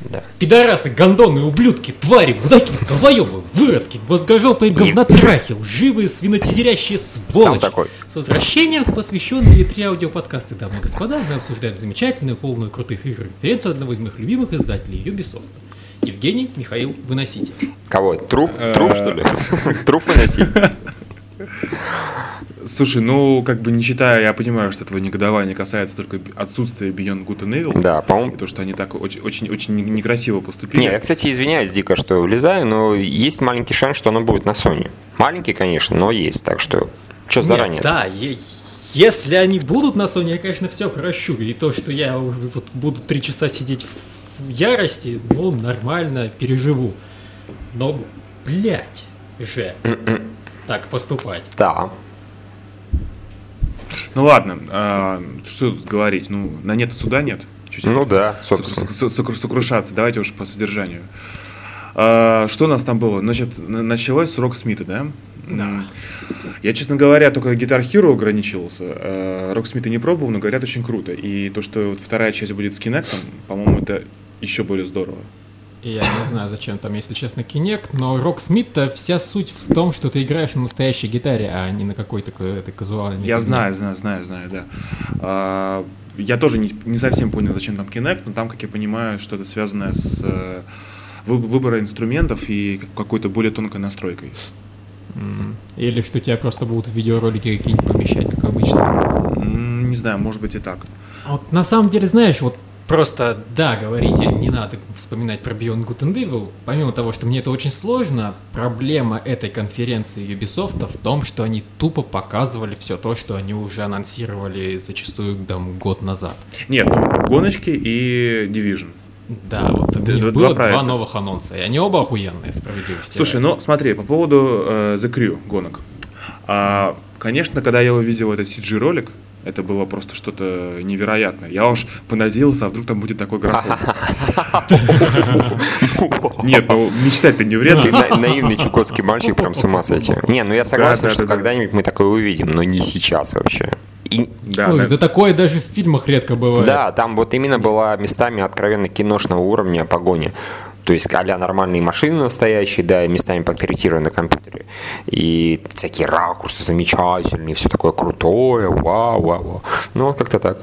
Да. Пидорасы, гондоны, ублюдки, твари, мудаки, долбоебы, выродки, мозгожопые говнотраки, лживые, свинотизерящие сволочи. Сам такой. С возвращением в посвященные три аудиоподкасты, дамы и господа, мы обсуждаем замечательную, полную крутых игр конференцию одного из моих любимых издателей Ubisoft. Евгений Михаил Выносите. Кого? Труп? Труп, что ли? Труп выносить? Слушай, ну, как бы не считая, я понимаю, что этого негодования касается только отсутствия Beyond Good and Evil. Да, по-моему. То, что они так очень, очень, очень некрасиво поступили. Не, я, кстати, извиняюсь дико, что влезаю, но есть маленький шанс, что оно будет на Sony. Маленький, конечно, но есть, так что что заранее? Да, если они будут на Sony, я, конечно, все прощу. И то, что я уже вот буду три часа сидеть в ярости, ну, нормально переживу. Но, блядь, же так поступать. Да. Ну ладно, а, что тут говорить? Ну, на нет суда нет. Чуть Ну да, собственно. сок- сок- Сокрушаться. Давайте уж по содержанию. А, Что у нас там было? Значит, на- началось с Рок Смита, да? М, Я, честно говоря, только Guitar Hero ограничивался. Рок Смита не пробовал, но говорят, очень круто. И то, что вот вторая часть будет с Kinect, по-моему, это еще более здорово. И Я не знаю, зачем там, если честно, Kinect, но Рок Смит-то вся суть в том, что ты играешь на настоящей гитаре, а не на какой-то ка- этой казуальной. Я знаю, знаю, знаю, знаю, да. А, Я тоже не, не совсем понял, зачем там Kinect, но там, как я понимаю, что-то связанное с э, вы- выбором инструментов и как- какой-то более тонкой настройкой. Или что тебя просто будут в видеоролики какие-нибудь помещать, как обычно. Не знаю, может быть и так. Вот на самом деле, знаешь, вот просто, да, говорите, не надо вспоминать про Beyond Good and Evil. Помимо того, что мне это очень сложно, проблема этой конференции Ubisoft в том, что они тупо показывали все то, что они уже анонсировали зачастую там, год назад. Нет, ну, гоночки и Division. Да, вот у них д- было два два новых анонса, и они оба охуенные, справедливости. Слушай, ну смотри, по поводу э, The Crew гонок. А, конечно, когда я увидел этот CG-ролик, это было просто что-то невероятное. Я уж понадеялся, а вдруг там будет такой графон. Нет, ну мечтать-то не вредно. на- наивный чукотский мальчик прям с ума сойти. Не, ну я согласен, что да, да. когда-нибудь мы такое увидим, но не сейчас вообще. И- Да, Ой, да. да такое даже в фильмах редко бывает. да, там вот именно была местами откровенно киношного уровня погони. То есть а нормальные машины настоящие, да, местами подкорректированы на компьютере. И всякие ракурсы замечательные, все такое крутое, вау, вау, вау. Ну, вот как-то так.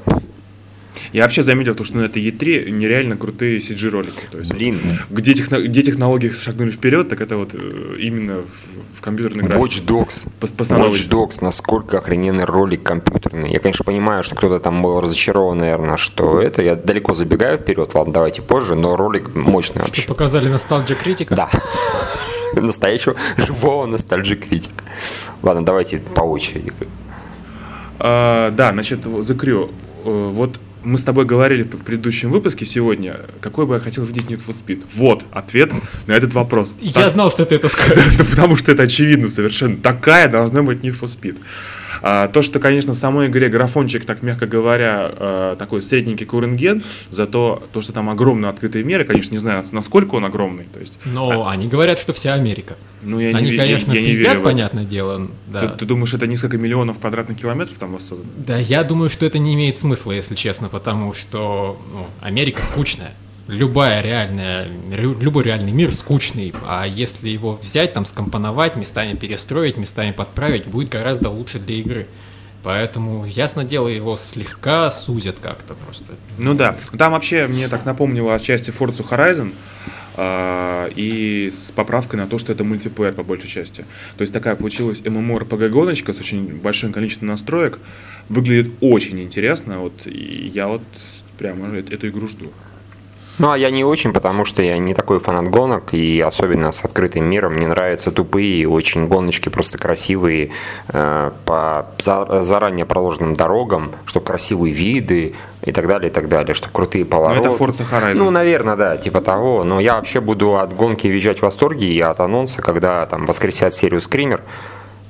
Я вообще заметил, то, что на этой E3 нереально крутые CG-ролики. То есть, вот Блин, где, техно- где технологии шагнули вперед, так это вот э, именно в, в компьютерной графике. Watch Dogs. Watch Dogs, насколько охрененный ролик компьютерный. Я, конечно, понимаю, что кто-то там был разочарован, наверное, что это. Я далеко забегаю вперед, ладно, давайте позже, но ролик мощный Что вообще. показали ностальджи критика. Да. Настоящего живого ностальджи критика. Ладно, давайте по очереди. А, да, значит, вот Crew. Э, Вот мы с тобой говорили в предыдущем выпуске сегодня, какой бы я хотел видеть Need for Speed. Вот ответ на этот вопрос. Я Так- знал, что ты это скажешь. Да потому что это очевидно совершенно. Такая должна быть Need for Speed. А, то, что, конечно, в самой игре графончик, так мягко говоря, э, такой средненький куренген, зато то, что там огромный открытый мир, я, конечно, не знаю, насколько он огромный. То есть, Но они говорят, что вся Америка. ну, я не, они, ве- конечно, я, я не пиздят, верю в это. понятное дело. Да. Ты, ты думаешь, это несколько миллионов квадратных километров там воссоздано? Да, я думаю, что это не имеет смысла, если честно, потому что ну, Америка скучная. Любая реальная, любой реальный мир скучный, а если его взять, там скомпоновать, местами перестроить, местами подправить, будет гораздо лучше для игры. Поэтому, ясно дело, его слегка сузят как-то просто. Ну да. Там вообще мне так напомнило отчасти Forza Horizon, а, и с поправкой на то, что это мультиплеер по большей части. То есть такая получилась MMORPG гоночка с очень большим количеством настроек. Выглядит очень интересно, вот, и я вот прямо эту игру жду. Ну, а я не очень, потому что я не такой фанат гонок, и особенно с открытым миром мне нравятся тупые, очень гоночки просто красивые, э, по за- заранее проложенным дорогам, чтобы красивые виды и так далее, и так далее, чтобы крутые повороты. это Forza Horizon. Ну, наверное, да, типа того. Но я вообще буду от гонки визжать в восторге и от анонса, когда там воскресят серию Скример.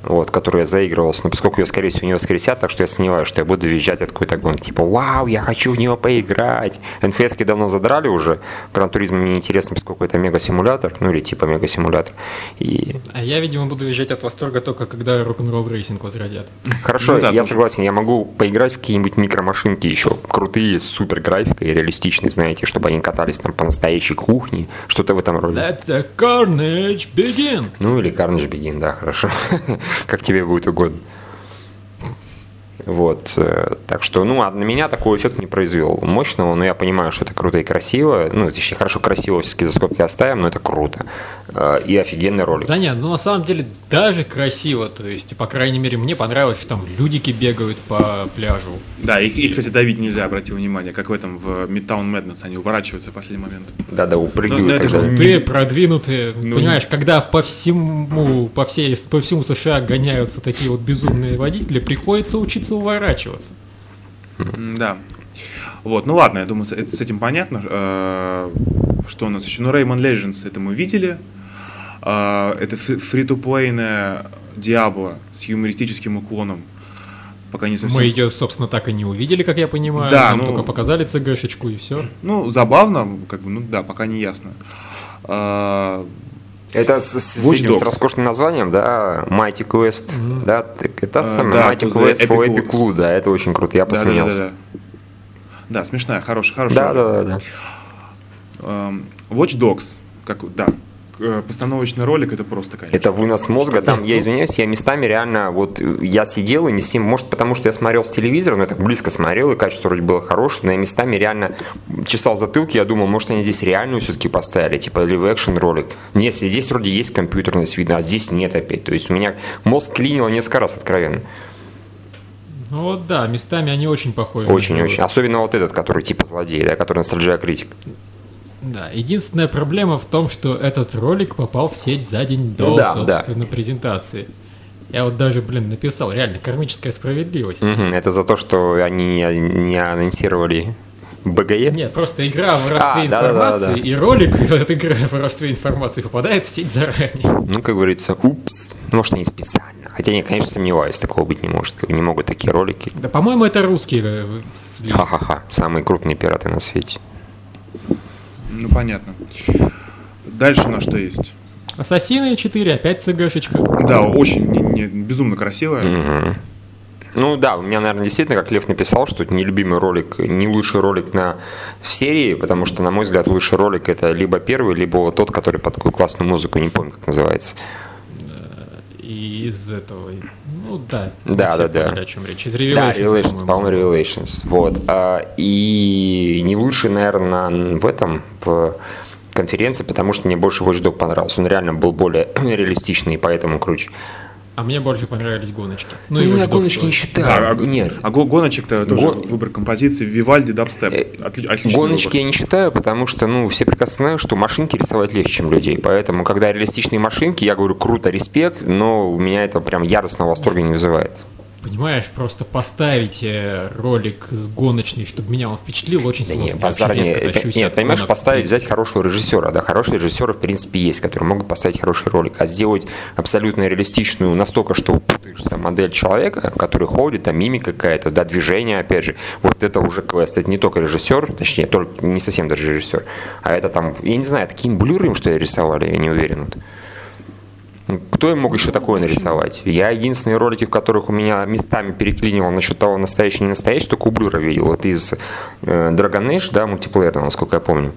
Вот, которую я заигрывался, но поскольку ее, скорее всего, не воскресят, так что я сомневаюсь, что я буду визжать от какой-то гон, типа, вау, я хочу в него поиграть. NFS давно задрали уже, Гран Туризм мне интересно, поскольку это мега-симулятор, ну или типа мега-симулятор. И... А я, видимо, буду визжать от восторга только когда Rock n' Roll Racing возродят. Хорошо, ну, да, я тоже. согласен, я могу поиграть в какие-нибудь микромашинки еще крутые, с супер графикой, реалистичные, знаете, чтобы они катались там по настоящей кухне, что-то в этом роде. Let the carnage begin! Ну или Carnage begin, да, хорошо. Как тебе будет угодно. Вот, э, так что, ну, а на меня такой эффект не произвел мощного, но я понимаю, что это круто и красиво, ну, это еще хорошо красиво все-таки за скобками оставим, но это круто. Э, и офигенный ролик. Да нет, ну на самом деле даже красиво, то есть, по крайней мере, мне понравилось, что там людики бегают по пляжу. Да, их, их кстати, давить нельзя, обрати внимание, как в этом, в Midtown Madness, они уворачиваются в последний момент. Да-да, упрыгивают. Но, но это же ты продвинутые, ну, понимаешь, когда по всему, по, всей, по всему США гоняются такие вот безумные водители, приходится учиться уворачиваться. Да. Вот, ну ладно, я думаю, с, этим понятно. Э, что у нас еще? Ну, Rayman Legends, это мы видели. Э, это фри-то-плейная Диабло с юмористическим уклоном. Пока не совсем... Мы ее, собственно, так и не увидели, как я понимаю. Да, Нам ну, только показали ЦГшечку и все. Ну, забавно, как бы, ну да, пока не ясно. Это с, с, с роскошным названием, да, Mighty Quest, mm-hmm. да, это uh, самое, да, Mighty Quest for Epic Loot, да, это очень круто, я посмеялся. Да, да, да, да. смешная, хорошая, хорошая. Да, да, да, да. Um, Watch Dogs, как, да, постановочный ролик это просто, конечно. Это вынос мозга. Там, я извиняюсь, я местами реально, вот я сидел и не сим, может, потому что я смотрел с телевизора, но я так близко смотрел, и качество вроде было хорошее, но я местами реально чесал затылки, я думал, может, они здесь реальную все-таки поставили, типа live action ролик. Нет, здесь вроде есть компьютерность видно, а здесь нет опять. То есть у меня мозг клинило несколько раз откровенно. Ну вот да, местами они очень похожи. Очень-очень. Особенно вот этот, который типа злодей, да, который ностальжия критик. Да, единственная проблема в том, что этот ролик попал в сеть за день до, да, собственно, да. презентации. Я вот даже, блин, написал, реально, кармическая справедливость. Угу, это за то, что они не, не анонсировали БГЕ? Нет, просто игра в воровстве а, информации, да, да, да, да. и ролик от игры в воровстве информации попадает в сеть заранее. Ну, как говорится, упс, может, они специально. Хотя я, конечно, сомневаюсь, такого быть не может. Не могут такие ролики. Да, по-моему, это русские. Э, Ха-ха-ха, самые крупные пираты на свете. Ну, понятно. Дальше на что есть? Ассасины 4, опять ЦГшечка. Да, очень не, не, безумно красивая. Угу. Ну да, у меня, наверное, действительно, как Лев написал, что это нелюбимый ролик, не лучший ролик на в серии, потому что, на мой взгляд, лучший ролик это либо первый, либо вот тот, который под такую классную музыку, не помню, как называется. И из этого, ну да. Да, да, да. О чем речь. Из Revelations. Да, Revelations, по-моему, Revelations. Вот. А, и не лучше, наверное, в этом, в конференции, потому что мне больше Watch Dog понравился. Он реально был более реалистичный, и поэтому круче. А мне больше понравились гоночки. Ну, ну я гоночки не считаю. А, Нет. А гоночек-то тоже Гон... выбор композиции Вивальди Дабстеп. Э, Отли... Гоночки выбор. я не считаю, потому что, ну, все прекрасно знают, что машинки рисовать легче, чем людей. Поэтому, когда реалистичные машинки, я говорю, круто, респект, но у меня это прям яростного восторга не вызывает понимаешь, просто поставить э, ролик с гоночный, чтобы меня он впечатлил, очень да сложно. Нет, базар не, это, нет, понимаешь, поставить, взять хорошего режиссера, да, хорошие режиссеры, в принципе, есть, которые могут поставить хороший ролик, а сделать абсолютно реалистичную, настолько, что путаешься модель человека, который ходит, там мимика какая-то, да, движение, опять же, вот это уже квест, это не только режиссер, точнее, только не совсем даже режиссер, а это там, я не знаю, таким блюром, что я рисовали, я не уверен. Вот. Кто им мог еще такое нарисовать? Я единственные ролики, в которых у меня местами переклинило насчет того, настоящий, не настоящий, только у Блюра видел. Вот из э, Dragon Age, да, мультиплеерного, насколько я помню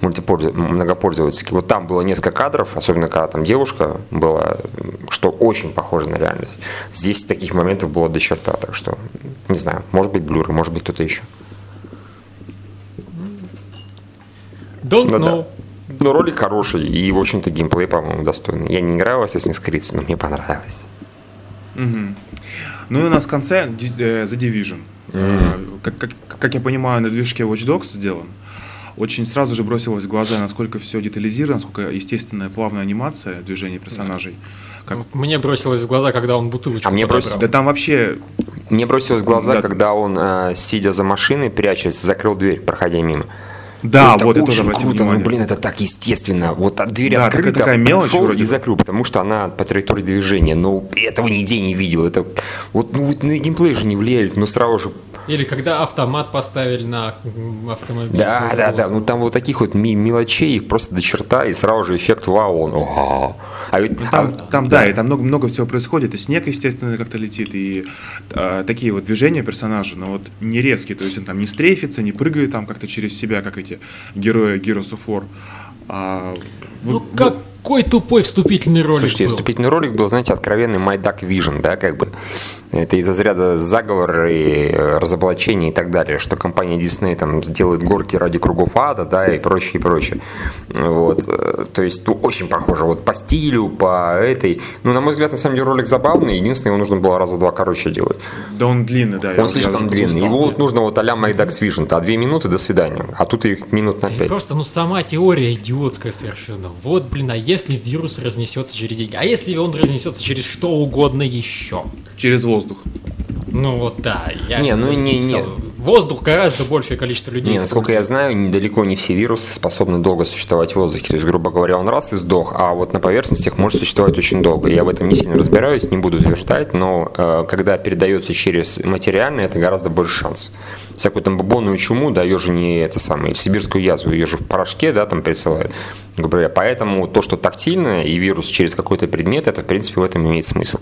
многопользовательский. Вот там было несколько кадров, особенно когда там девушка была, что очень похоже на реальность. Здесь таких моментов было до черта, так что, не знаю, может быть Блюры, может быть кто-то еще. Don't know. Да. Но ролик хороший, и, в общем-то, геймплей, по-моему, достойный. Я не играл в Assassin's Creed, но мне понравилось. Угу. Ну и у нас в конце э, The Division. Mm. Как, как, как я понимаю, на движке Watch Dogs сделан. Очень сразу же бросилось в глаза, насколько все детализировано, насколько естественная плавная анимация движения персонажей. Как... Мне бросилось в глаза, когда он бутылочку А мне бросилось... Да там вообще... Мне бросилось в глаза, да. когда он, э, сидя за машиной, прячась, закрыл дверь, проходя мимо. Да, это вот я очень круто, ну блин, это так естественно. Вот от двери Да, открыта, такая- мелочь пошел вроде и закрыл, потому что она по траектории движения. Но этого нигде не видел. Это вот ну, вот на геймплей же не влияет, но сразу же Или когда автомат поставили на автомобиль. Да, да, да. Ну там вот таких вот мелочей, их просто до черта, и сразу же эффект вау, он. А ведь Там, а- там да, и там много, много всего происходит, и снег, естественно, как-то летит, и а, такие вот движения персонажа, но вот не резкие, то есть он там не стрейфится, не прыгает там как-то через себя, как эти герои Heroes of War. А, Ну вот- какой тупой вступительный ролик Слушайте, был. вступительный ролик был, знаете, откровенный My Duck Vision, да, как бы. Это из разряда заговор и э, разоблачения и так далее, что компания Disney там делает горки ради кругов ада, да, и прочее, и прочее. Вот. э, То есть, ну, очень похоже вот по стилю, по этой. Ну, на мой взгляд, на самом деле ролик забавный, единственное, его нужно было раза в два короче делать. да он длинный, да. я- Он слишком длинный. устал. Его вот нужно вот а-ля My Ducks Vision, а две минуты, до свидания. А тут их минут на пять. Просто, ну, сама теория идиотская совершенно. Вот, блин, а если вирус разнесется через деньги? А если он разнесется через что угодно еще? Через воздух. Ну вот да, я Не, ну, не- не. Воздух гораздо большее количество людей. Не, насколько я знаю, недалеко не все вирусы способны долго существовать в воздухе. То есть, грубо говоря, он раз и сдох, а вот на поверхностях может существовать очень долго. Я в этом не сильно разбираюсь, не буду утверждать, но э, когда передается через материальное, это гораздо больше шанс. Всякую там бубонную чуму, да, ее же не это самое, сибирскую язву, ее же в порошке, да, там присылают. Грубо говоря, поэтому то, что тактильно и вирус через какой-то предмет, это, в принципе, в этом имеет смысл.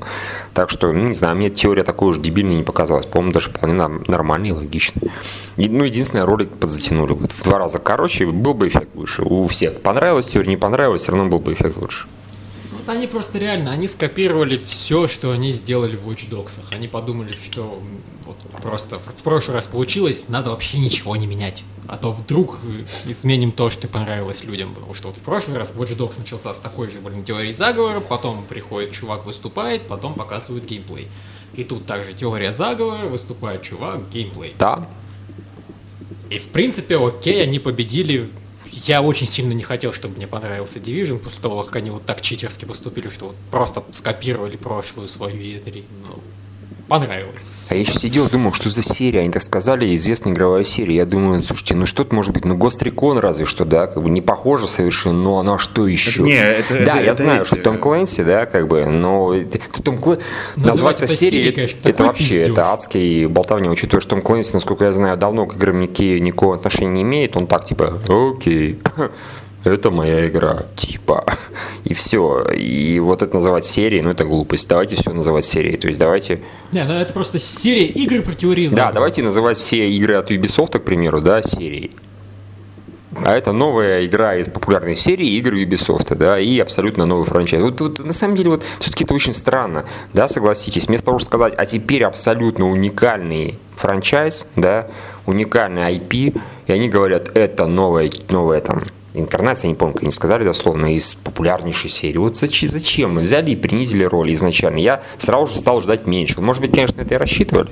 Так что, ну, не знаю, мне теория такой уж дебильной не показалась. По-моему, даже вполне нормальный и логичный. И, ну, единственное, ролик подзатянули. В два раза короче, был бы эффект лучше. У всех понравилось теория, не понравилось, все равно был бы эффект лучше. Они просто реально, они скопировали все, что они сделали в Watch Dogs. Они подумали, что вот просто в прошлый раз получилось, надо вообще ничего не менять. А то вдруг э, изменим то, что понравилось людям. Потому что вот в прошлый раз Watch Dogs начался с такой же, блин, теорией заговора, потом приходит чувак, выступает, потом показывают геймплей. И тут также теория заговора, выступает чувак, геймплей. Да, И в принципе, окей, они победили. Я очень сильно не хотел, чтобы мне понравился Division после того, как они вот так читерски поступили, что вот просто скопировали прошлую свою E3. Ну, понравилось. А я еще сидел, думал, что за серия. Они так сказали, известная игровая серия. Я думаю, слушайте, ну что-то может быть, ну Ghost Recon разве что, да, как бы не похоже совершенно, но она что еще? не, это- да, это- я это знаю, эти- что Том Клэнси, да, как бы, но это- Том Клэ... Называть назвать это серией, конечно, это вообще, пиздёж. это адский болтовня, учитывая, что Том Клэнси, насколько я знаю, давно к играм никакие, никакого отношения не имеет, он так, типа, окей, это моя игра, типа, и все. И вот это называть серией, ну это глупость. Давайте все называть серией. То есть давайте Не, ну это просто серия игр про теории да, давайте называть все игры от Ubisoft, к примеру, да, серией. А это новая игра из популярной серии игр Ubisoft, да, и абсолютно новый франчайз. Вот, вот на самом деле, вот все-таки это очень странно, да, согласитесь. Вместо того, чтобы сказать, а теперь абсолютно уникальный франчайз, да, уникальный IP, и они говорят, это новая, новая там инкарнация, я не помню, как они сказали дословно, из популярнейшей серии. Вот зачем, зачем мы взяли и принизили роли изначально? Я сразу же стал ждать меньше. Может быть, конечно, это и рассчитывали,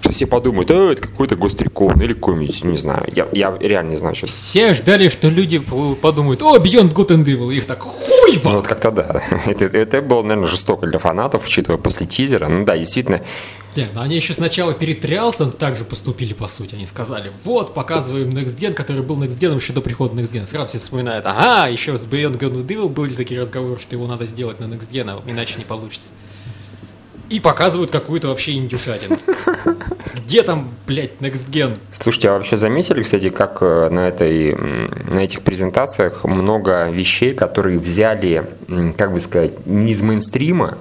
что все подумают, а, это какой-то гострикон или какой-нибудь, не знаю. Я, я реально не знаю, что Все ждали, что люди подумают, о, Beyond Good and Evil, их так хуй Ну, вот как-то да. Это, это было, наверное, жестоко для фанатов, учитывая после тизера. Ну да, действительно, Не, ну они еще сначала перед Триалсом также поступили, по сути. Они сказали, вот, показываем Next Gen, который был Next Gen еще до прихода Next Gen. Сразу все вспоминают, ага, еще с Beyond Good and Evil были такие разговоры, что его надо сделать на Next Gen, а иначе не получится. И показывают какую-то вообще индюшатину. Где там, блядь, Next Gen? Слушайте, а вообще заметили, кстати, как э, на, этой, на этих презентациях много вещей, которые взяли, как бы сказать, не из мейнстрима,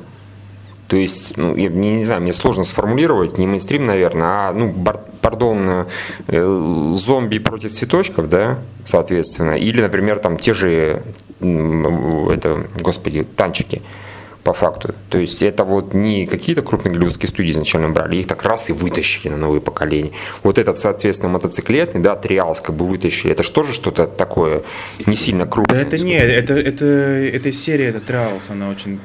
то есть, ну, я не, не знаю, мне сложно сформулировать, не мейнстрим, наверное, а, ну, бар- пардон, э, зомби против цветочков, да, соответственно, или, например, там те же, это, господи, танчики, по факту. То есть это вот не какие-то крупные голливудские студии изначально брали, их так раз и вытащили на новые поколения. Вот этот, соответственно, мотоциклетный, да, Триалс как бы вытащили. Это же что-то такое не сильно Да крупное? это не, это, это, эта серия, это Trials, она очень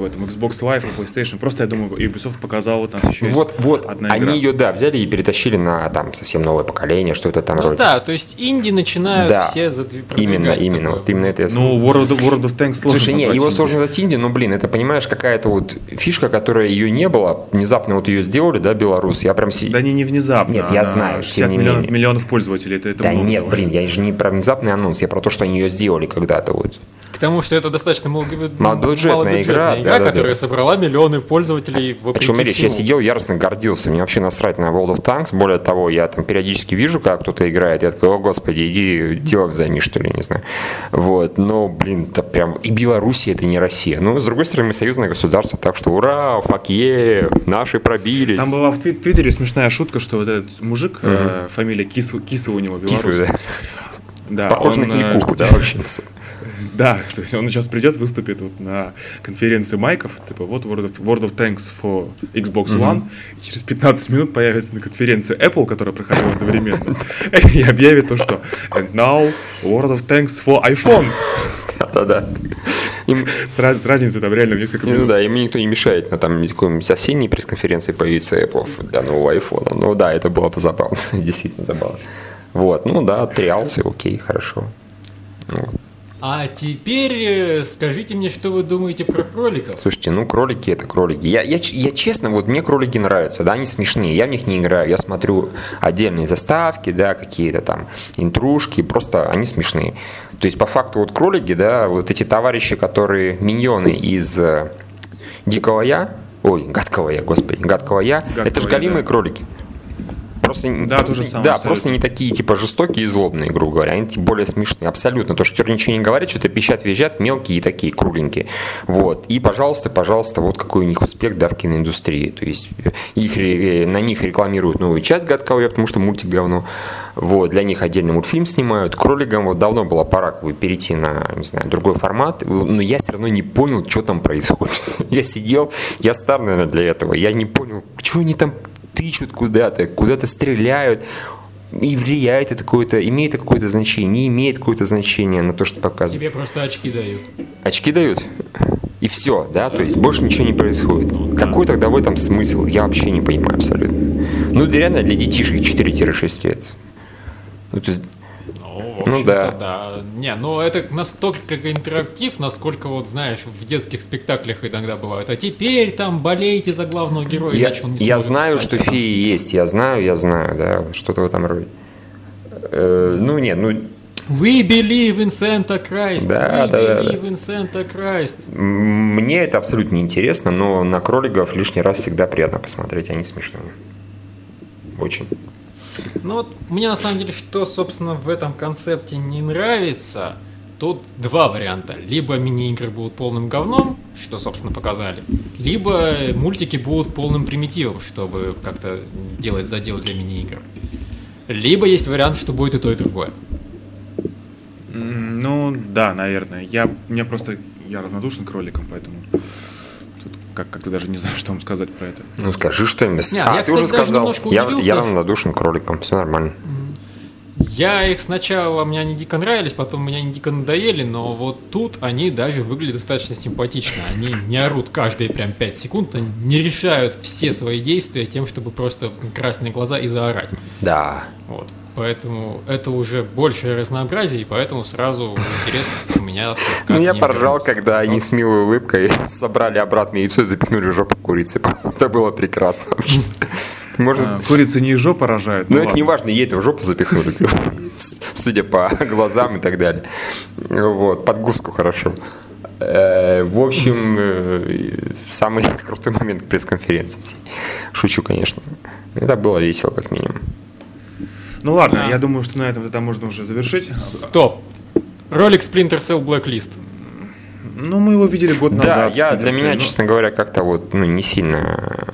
в этом Xbox Live и PlayStation. Просто, я думаю, Ubisoft показал, вот у нас еще Вот, есть вот, одна они игра. ее, да, взяли и перетащили на там совсем новое поколение, что это там Ну вроде. да, то есть инди начинают Да. все задвигать. Именно, именно, вот именно это я Ну, World of, World of Tanks сложно Слушай, не, назвать его инди. сложно назвать инди, но, блин, это, понимаешь, какая-то вот фишка, которая ее не было, внезапно вот ее сделали, да, белорус, я прям... Да не, не внезапно. Нет, я она знаю, 60 тем не миллионов, менее. миллионов пользователей, это, это Да нет, довольно. блин, я же не про внезапный анонс, я про то, что они ее сделали когда-то вот. К тому, что это достаточно малобюджетная, Малобюджетная игра, игра да-да-да. которая собрала миллионы пользователей О вопреки чем речь? Я сидел, яростно гордился. Мне вообще насрать на World of Tanks. Более того, я там периодически вижу, как кто-то играет. Я такой, о господи, иди делом займись, что ли, не знаю. Вот. Но, блин, это прям... И Белоруссия это не Россия. Но, с другой стороны, мы союзное государство, так что ура, фак е, наши пробились. Там была в твит- Твиттере смешная шутка, что вот этот мужик, э, фамилия Кис, Кисова у него, белорус. Кислый, да. Да, Похоже он, на э, кликуху, что- да, вообще. Да, то есть он сейчас придет, выступит вот на конференции майков, типа вот World of, World of Tanks for Xbox One, и через 15 минут появится на конференции Apple, которая проходила одновременно, и объявит то, что and now World of Tanks for iPhone. Да-да. Им- С, раз- с разницей там реально в несколько Ну минут. да, им никто не мешает на там какой-нибудь осенней пресс-конференции появиться Apple для нового айфона. Ну да, это было бы забавно, действительно забавно. Вот, ну да, триалсы, окей, хорошо. Ну, А теперь э, скажите мне, что вы думаете про кроликов? Слушайте, ну кролики это кролики. Я, я, я честно, вот мне кролики нравятся, да, они смешные. Я в них не играю. Я смотрю отдельные заставки, да, какие-то там интрушки, просто они смешные. То есть, по факту, вот кролики, да, вот эти товарищи, которые миньоны из э, Дикого Я, ой, Гадкого Я, господи, Гадкого Я, Гадкого это же голимые да. кролики. Просто, Да, просто- то же самое, Да, абсолютно. просто не такие, типа, жестокие и злобные, грубо говоря. Они типа, более смешные. Абсолютно. То, что теперь ничего не говорят, что-то пищат, визжат, мелкие и такие, кругленькие. Вот. И, пожалуйста, пожалуйста, вот какой у них успех да, в киноиндустрии. То есть э, их, ре- на них рекламируют новую часть «Гадкого я», потому что мультик говно. Вот. Для них отдельный мультфильм снимают. Кроликам вот давно было пора как бы, перейти на, не знаю, другой формат. Но я все равно не понял, что там происходит. Я сидел, я стар, наверное, для этого. Я не понял, что они там тычут куда-то, куда-то стреляют. И влияет это какое-то, имеет это какое-то значение, не имеет какое-то значение на то, что показывают. Тебе просто очки дают. Очки дают? И все, да? То есть больше ничего не происходит. Какой тогда в этом смысл? Я вообще не понимаю абсолютно. Ну, реально для детишек 4-6 лет. Ну, то есть, Ну, в Ну общем-то, да. да. Не, ну это настолько интерактив, насколько вот, знаешь, в детских спектаклях иногда бывает. А теперь там болейте за главного героя, я, иначе он не я знаю, встать, что феи есть, я знаю, я знаю, да, что-то в этом роде. Э, ну, нет, ну, We believe in Santa Christ. Да, We да, да, believe in Santa Christ. мне это абсолютно не интересно, но на кроликов лишний раз всегда приятно посмотреть, они смешные. Очень. Ну вот мне на самом деле, что, собственно, в этом концепте не нравится, тут два варианта. Либо мини-игры будут полным говном, что, собственно, показали, либо мультики будут полным примитивом, чтобы как-то делать задел для мини-игр. Либо есть вариант, что будет и то, и другое. Ну, да, наверное. Я, мне просто, я равнодушен к кроликам, поэтому как- как-то даже не знаю, что вам сказать про это. Ну, скажи что-нибудь. Не, а, я, ты уже кстати, сказал. Я, я равнодушен к кроликам, все нормально. Я их сначала, мне они дико нравились, потом мне они дико надоели, но вот тут они даже выглядят достаточно симпатично. Они не орут каждые прям 5 секунд, они не решают все свои действия тем, чтобы просто красные глаза и заорать. Да. Вот. Поэтому это уже большее разнообразие, и поэтому сразу интерес у меня Ну, я поржал, когда они с милой улыбкой собрали обратно яйцо и запихнули в жопу курицы. Это было прекрасно вообще. Может, А, Курицы не жопа рожают. ну, ну это ладно. не важно, ей это в жопу запихнули. Судя по глазам и так далее. Вот, под гуску хорошо. Э, В общем, э, самый крутой момент пресс-конференции. Шучу, конечно. Это было весело, как минимум. Ну ладно, Да. я думаю, что на этом тогда можно уже завершить. Стоп! Ролик Splinter Cell Blacklist. Ну, мы его видели год Да, назад. я в для меня, ну, честно говоря, как-то вот, ну, не сильно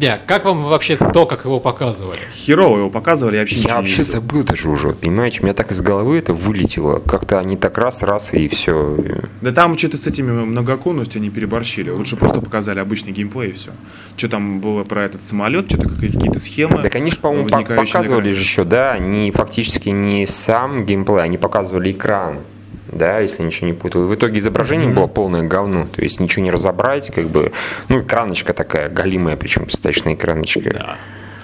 Да, как вам вообще то, как его показывали? Херово его показывали, я вообще Я ничего не вообще видел. забыл даже уже, понимаете, у меня так из головы это вылетело. Как-то они так раз-раз и все. Да там что-то с этими многооконностью они переборщили. Лучше просто показали обычный геймплей и все. Что там было про этот самолет, что-то какие-то схемы. Так они же, по-моему, показывали же еще, да, они фактически не сам геймплей, они показывали экран. Да, если ничего не путаю. В итоге изображение mm-hmm. было полное говно, то есть ничего не разобрать, как бы, ну, экраночка такая, галимая, причем достаточно экраночка. Да.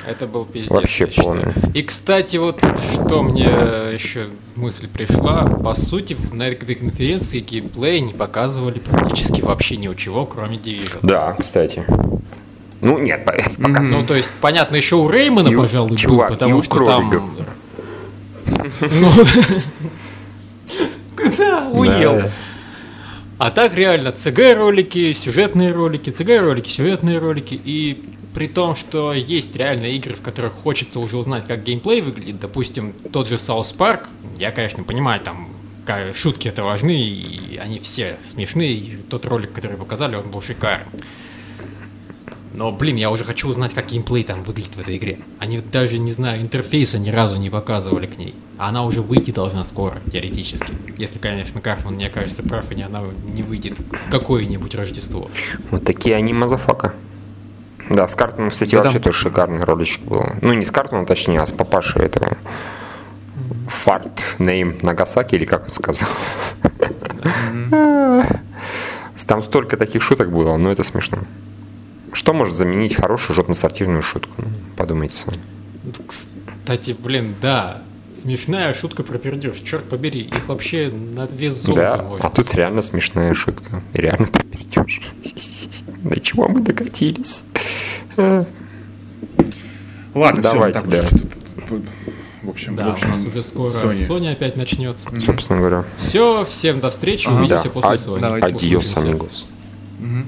Это был пиздец. Вообще полный. И, кстати, вот что мне еще мысль пришла, по сути, на этой конференции геймплей не показывали практически вообще ничего, кроме Division. Да, кстати. Ну, нет, пока. Ну, то есть, понятно, еще у Реймона, и пожалуй, чувак, был, потому что там... Ну, да, уел. А так реально ЦГ-ролики, сюжетные ролики, ЦГ-ролики, сюжетные ролики. И при том, что есть реально игры, в которых хочется уже узнать, как геймплей выглядит, допустим, тот же South Park, я, конечно, понимаю, там шутки это важны, и они все смешные, и тот ролик, который показали, он был шикарный. Но, блин, я уже хочу узнать, как геймплей там выглядит в этой игре. Они даже, не знаю, интерфейса ни разу не показывали к ней. А она уже выйти должна скоро, теоретически. Если, конечно, Картман мне кажется прав, и она не выйдет в какое-нибудь Рождество. Вот такие они motherfucker. Да, с Картманом, кстати, да, вообще там... тоже шикарный роличек был. Ну, не с Картманом, точнее, а с папашей этого. Фарт, нейм Нагасаки, или как он сказал. Там столько таких шуток было, но это смешно. Что может заменить хорошую жопно-спортивную шутку? Подумайте сами. Кстати, блин, да, смешная шутка про пердеж. Черт побери, их вообще на две золота Да, а тут реально смешная шутка. реально про пердеж. До чего мы докатились? Ладно, Давайте, все, да. В общем, да, в общем, у нас уже скоро Sony, Sony опять начнется. Собственно говоря. Все, всем до встречи, увидимся да. после а, Sony. Адьос, амигос. Угу.